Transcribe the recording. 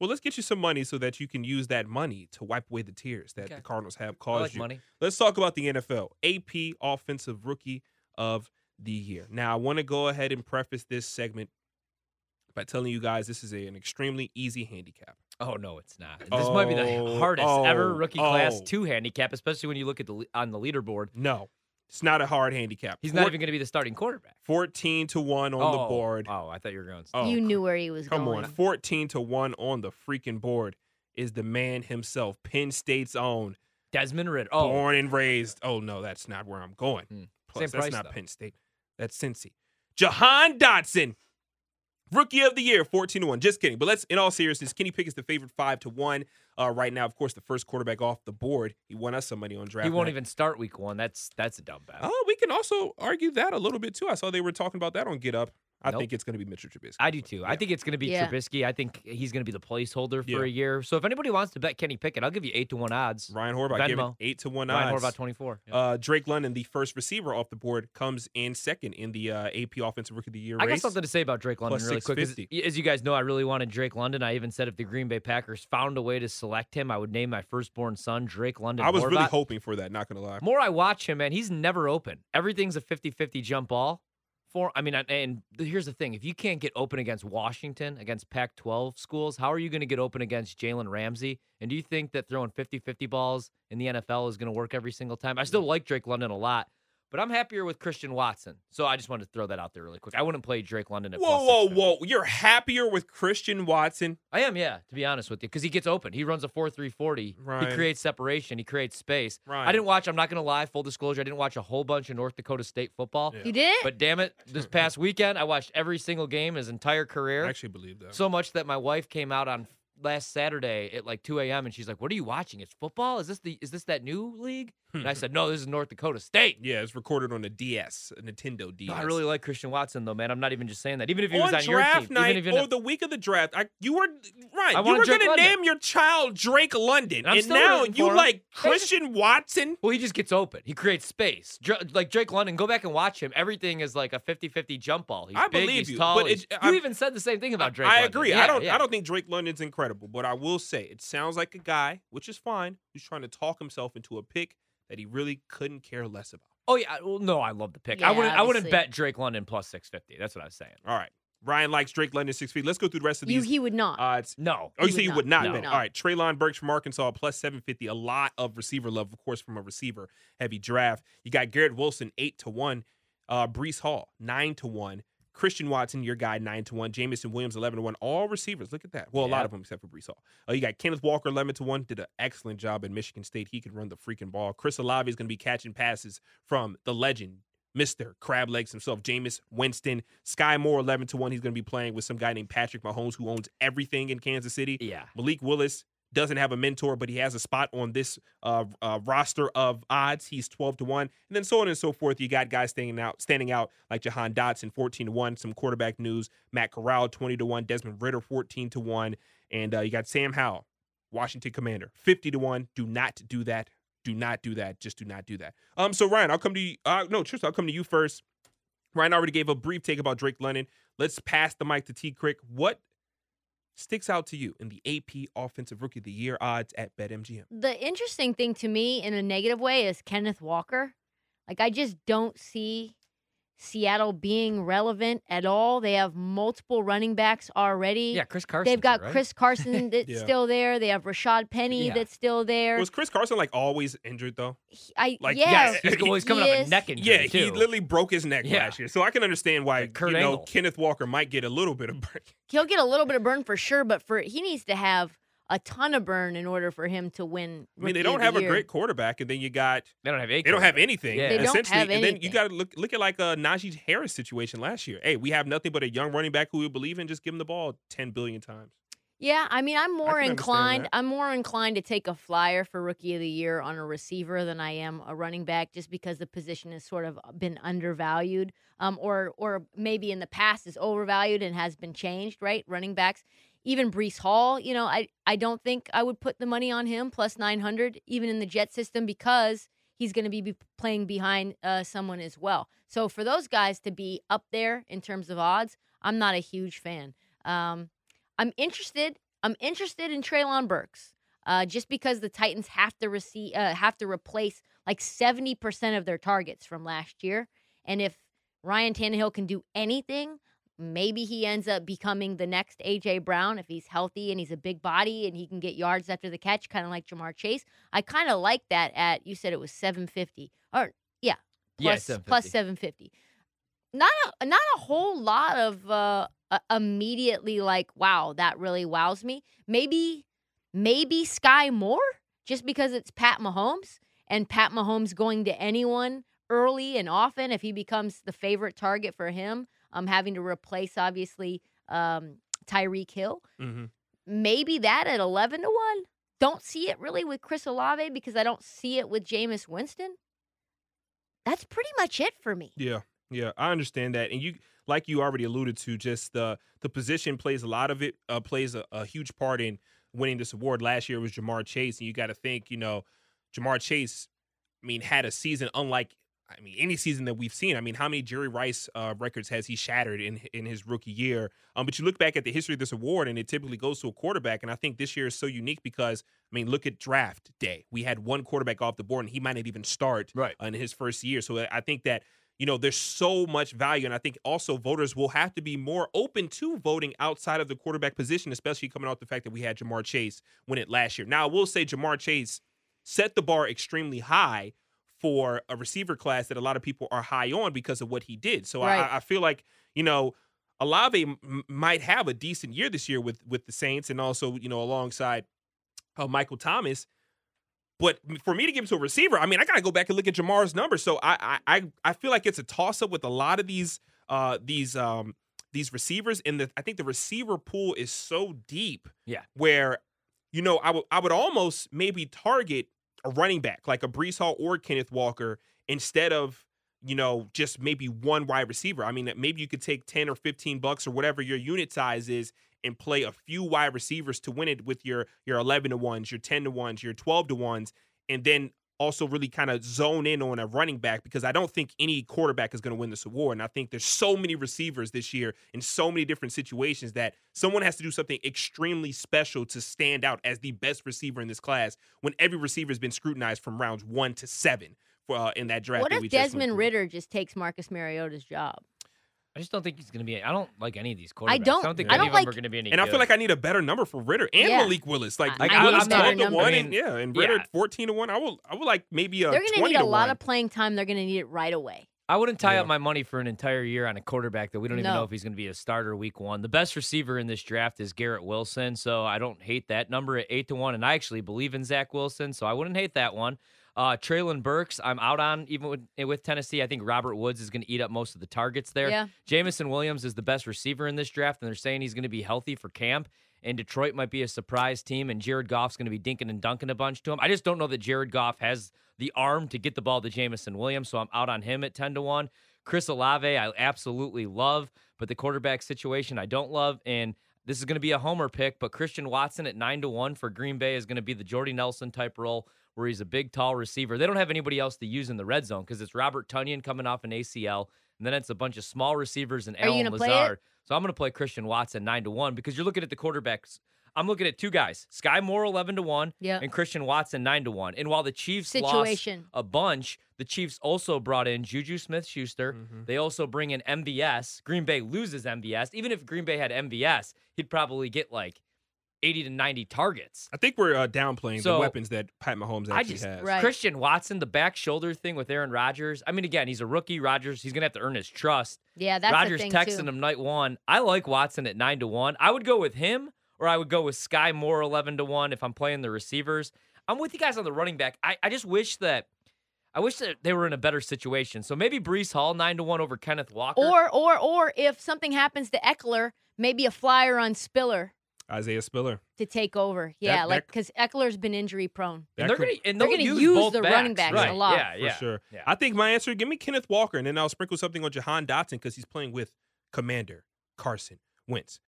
Well, let's get you some money so that you can use that money to wipe away the tears that Okay. the Cardinals have caused like you. money. Let's talk about the NFL. AP Offensive Rookie of the Year. Now, I want to go ahead and preface this segment by telling you guys this is a, an extremely easy handicap. Oh no, it's not. This might be the Oh, hardest ever oh, rookie class oh. to handicap, especially when you look at the on the leaderboard. No, it's not a hard handicap. He's Four- not even going to be the starting quarterback 14 to 1 on the Oh, board. Oh, I thought you were going. Oh, you knew where he was going. Come going. on, 14 to 1 on the freaking board is the man himself, Penn State's own, Desmond Ridder. Oh, born and raised. Oh no, that's not where I'm going. Hmm. Plus, Same that's price, not though. Penn State. That's Cincy. Jahan Dotson, rookie of the year, 14 to 1. Just kidding. But let's in all seriousness, Kenny Pickett's the favorite 5 to 1 uh, right now. Of course, the first quarterback off the board. He won us some money on draft. he won't night. even start week one. That's that's a dumb bet. Oh, we can also argue that a little bit too. I saw they were talking about that on Get Up. I Nope. think it's going to be Mitchell Trubisky. I do too. I think it's going to be Yeah. Trubisky. I think he's going to be the placeholder for Yeah. a year. So if anybody wants to bet Kenny Pickett, I'll give you eight to one odds. Ryan Horvath gave it eight to one odds. Ryan odds. Horvath twenty four. Uh, Drake London, the first receiver off the board, comes in second in the uh, AP Offensive Rookie of the Year I got race. something to say about Drake London Plus really quick. 650. As you guys know, I really wanted Drake London. I even said if the Green Bay Packers found a way to select him, I would name my firstborn son Drake London. I was really hoping for that. Not gonna lie. More I watch him, man, he's never open. Everything's a 50-50 jump ball. For I mean, and- here's the thing: if you can't get open against Washington, against Pac-12 schools, how are you going to get open against Jalen Ramsey? And do you think that throwing 50-50 balls in the NFL is going to work every single time? I still like Drake London a lot, but I'm happier with Christian Watson. So I just wanted to throw that out there really quick. I wouldn't play Drake London at Whoa, plus whoa, whoa! You're happier with Christian Watson? I am, yeah, to be honest with you, because he gets open. He runs a 4-3-40. Right. He creates separation. He creates space. Right. I didn't watch. I'm not going to lie. Full disclosure, I didn't watch a whole bunch of North Dakota State football. Yeah. You did? But damn it, this past weekend I watched every single game his entire career. I actually believe that. so much that my wife came out on last Saturday at like 2 a.m. and she's like, "What are you watching? It's football? Is this the is this that new league?" Hmm. And I said, "No, this is North Dakota State." yeah, it's recorded on the DS, a Nintendo DS. No, I really like Christian Watson though, man. I'm not even just saying that. Even if he on was on your team, night even if or the week of the draft, I, you were right. I You were going to name your child Drake London, I'm and now you him. like just- Christian Watson. Well, he just gets open. He creates space. Like Drake London, go back and watch him. Everything is like a 50-50 jump ball. He's I big, believe he's you, tall. but it- you even said the same thing about Drake. I London. agree. Yeah, I don't. yeah. I don't think Drake London's incredible, but I will say it sounds like a guy, which is fine, who's trying to talk himself into a pick that he really couldn't care less about. Oh yeah. Well, no, I love the pick. I wouldn't. I wouldn't bet Drake London plus six fifty. That's what I was saying. All right, Ryan likes Drake London six feet. Let's go through the rest of You, these he would not. odds. No. Oh, you He say would you not. would not. He then. would All Treylon Burks from Arkansas plus 750. A lot of receiver love, of course, from a receiver heavy draft. You got Garrett Wilson, 8 to 1. Uh, Breece Hall, 9 to 1. Christian Watson, your guy, 9 to 1. Jameson Williams, 11 to 1. All receivers. Look at that. Well, a lot of them except for Breece Hall. Uh, you got Kenneth Walker, 11 to 1. Did an excellent job at Michigan State. He could run the freaking ball. Chris Olave is going to be catching passes from the legend. Mr. Crab Legs himself, Jameis Winston, Sky Moore, 11 to 1. He's going to be playing with some guy named Patrick Mahomes, who owns everything in Kansas City. Yeah. Malik Willis doesn't have a mentor, but he has a spot on this uh, uh, roster of odds. He's 12 to 1. And then so on and so forth. You got guys standing out, standing out like Jahan Dotson, 14 to 1. Some quarterback news. Matt Corral, 20 to 1. Desmond Ridder, 14 to 1. And uh, you got Sam Howell, Washington Commander, 50 to 1. Do not do that. Do not do that. Just do not do that. Um, so Ryan, I'll come to you. Uh, no, Tristan, I'll come to you first. Ryan already gave a brief take about Drake London. Let's pass the mic to T Crick. What sticks out to you in the AP Offensive Rookie of the Year odds at BetMGM? the interesting thing to me in a negative way is Kenneth Walker. Like I just don't see Seattle being relevant at all. They have multiple running backs already. Yeah. Chris Carson. They've got right? Chris Carson that's Yeah. still there. They have Rashad Penny Yeah. that's still there. Was Chris Carson like always injured though? He- I like, yeah, yes, He's, well, he's coming He up is. a neck injury Yeah, he literally broke his neck Yeah. last year. So I can understand why Like Kurt you know Kenneth Walker might get a little bit of burn. he'll get a little bit of burn for sure, but for he needs to have a ton of burn in order for him to win. I mean, they don't of the have a great quarterback, and then you got they don't have they don't have anything. Yeah. They don't essentially, have and then you got to look look at like a Najee Harris situation last year. Hey, we have nothing but a young running back who we believe in. Just give him the ball ten billion times. Yeah, I mean, I'm more inclined. I'm more inclined to take a flyer for rookie of the year on a receiver than I am a running back, just because the position has sort of been undervalued, um, or or maybe in the past is overvalued and has been changed. Right, running backs. Even Breece Hall, you know, I I don't think I would put the money on him plus 900, even in the jet system, because he's going to be playing behind uh, someone as well. So for those guys to be up there in terms of odds, I'm not a huge fan. Um, I'm interested. I'm interested in Treylon Burks. Uh, just because the Titans have to receive, uh, have to replace like 70% of their targets from last year. And if Ryan Tannehill can do anything, maybe he ends up becoming the next AJ Brown if he's healthy and he's a big body and he can get yards after the catch, kind of like Ja'Marr Chase. I kind of like that at you said it was 750 or yeah, Yeah, plus, 750. plus Not a, not a whole lot of uh, uh, immediately like wow that really wows me. Maybe maybe Sky Moore just because it's Pat Mahomes and Pat Mahomes going to anyone early and often if he becomes the favorite target for him, um, having to replace obviously um, Tyreek Hill. Mm-hmm. Maybe that at eleven to one. Don't see it really with Chris Olave because I don't see it with Jameis Winston. That's pretty much it for me. Yeah, yeah, I understand that, and you, like you already alluded to, just the the position plays a lot of it uh, plays a, a huge part in winning this award. Last year was Ja'Marr Chase, and you got to think, you know, Ja'Marr Chase, I mean, had a season unlike. I mean, any season that we've seen. I mean, how many Jerry Rice uh, records has he shattered in in his rookie year? Um, but you look back at the history of this award, and it typically goes to a quarterback. And I think this year is so unique because, I mean, look at draft day. We had one quarterback off the board, and he might not even start Right. in his first year. So I think that you know there's so much value, and I think also voters will have to be more open to voting outside of the quarterback position, especially coming off the fact that we had Ja'Marr Chase win it last year. Now I will say Ja'Marr Chase set the bar extremely high for a receiver class that a lot of people are high on because of what he did. So Right. I, I feel like you know. Olave m- might have a decent year this year with with the Saints, and also you know alongside uh, Michael Thomas. But for me to give him to a receiver, I mean, I gotta go back and look at Ja'Marr's numbers. So I I I, I feel like it's a toss up with a lot of these uh these um these receivers. And the I think the receiver pool is so deep. Yeah. Where, you know, I would I would almost maybe target a running back like a Breece Hall or Kenneth Walker instead of you know just maybe one wide receiver. I mean, maybe you could take ten or fifteen bucks or whatever your unit size is and play a few wide receivers to win it with your your 11 to ones, your 10 to ones, your 12 to ones, and then also really kind of zone in on a running back because I don't think any quarterback is going to win this award. And I think there's so many receivers this year in so many different situations that someone has to do something extremely special to stand out as the best receiver in this class when every receiver has been scrutinized from rounds one to seven for, uh, in that draft. What that if Desmond. Ridder just takes Marcus Mariota's job? I just don't think he's going to be. I don't like any of these quarterbacks. I don't- I don't think I any don't of them like- are going to be any. And I feel like I need a better number for Ridder and Yeah. Malik Willis. Like, I- Malik I Willis need a better twelve to one, and yeah, and yeah. Ridder fourteen to one. I will, I would like maybe a They're going to twenty need a to lot one. of playing time. They're going to need it right away. I wouldn't tie Yeah. up my money for an entire year on a quarterback that we don't even know if he's going to be a starter week one. The best receiver in this draft is Garrett Wilson, so I don't hate that number at eight to one. And I actually believe in Zach Wilson, so I wouldn't hate that one. Uh, Treylon Burks, I'm out on even with, with Tennessee. I think Robert Woods is going to eat up most of the targets there. Yeah. Jameson Williams is the best receiver in this draft, and they're saying he's going to be healthy for camp. And Detroit might be a surprise team, and Jared Goff's going to be dinking and dunking a bunch to him. I just don't know that Jared Goff has the arm to get the ball to Jameson Williams, so I'm out on him at 10 to 1. Chris Olave, I absolutely love, but the quarterback situation I don't love. And this is going to be a homer pick, but Christian Watson at 9 to 1 for Green Bay is going to be the Jordy Nelson type role where he's a big, tall receiver. They don't have anybody else to use in the red zone because it's Robert Tonyan coming off an ACL, and then it's a bunch of small receivers and Are Allen gonna play it? Lazard. So I'm going to play Christian Watson 9 to 1 because you're looking at the quarterbacks. I'm looking at two guys, Sky Moore 11 to 1 Yeah. and Christian Watson 9 to 1. And while the Chiefs lost a bunch, the Chiefs also brought in Juju Smith Schuster. Mhm. They also bring in MVS. Green Bay loses MVS. Even if Green Bay had MVS, he'd probably get like 80 to 90 targets. I think we're uh, downplaying the weapons that Pat Mahomes I actually just- has. Right. Christian Watson, the back shoulder thing with Aaron Rodgers. I mean, again, he's a rookie. Rodgers, he's going to have to earn his trust. Yeah, that's Rodgers the thing texting too. him night one. I like Watson at 9 to 1. I would go with him or I would go with Sky Moore 11 to 1 if I'm playing the receivers. I'm with you guys on the running back. I, I just wish that. I wish that they were in a better situation. So maybe Breece Hall nine to one over Kenneth Walker. Or or or if something happens to Ekeler, maybe a flyer on Spiller Isaiah Spiller. to take over. Yeah, That- like because Ekeler's been injury prone. and they're gonna and they're they'll gonna use, use both the backs. running backs a lot. Yeah, for yeah, sure. Yeah. I think my answer, give me Kenneth Walker, and then I'll sprinkle something on Jahan Dotson because he's playing with Commander Carson Wentz.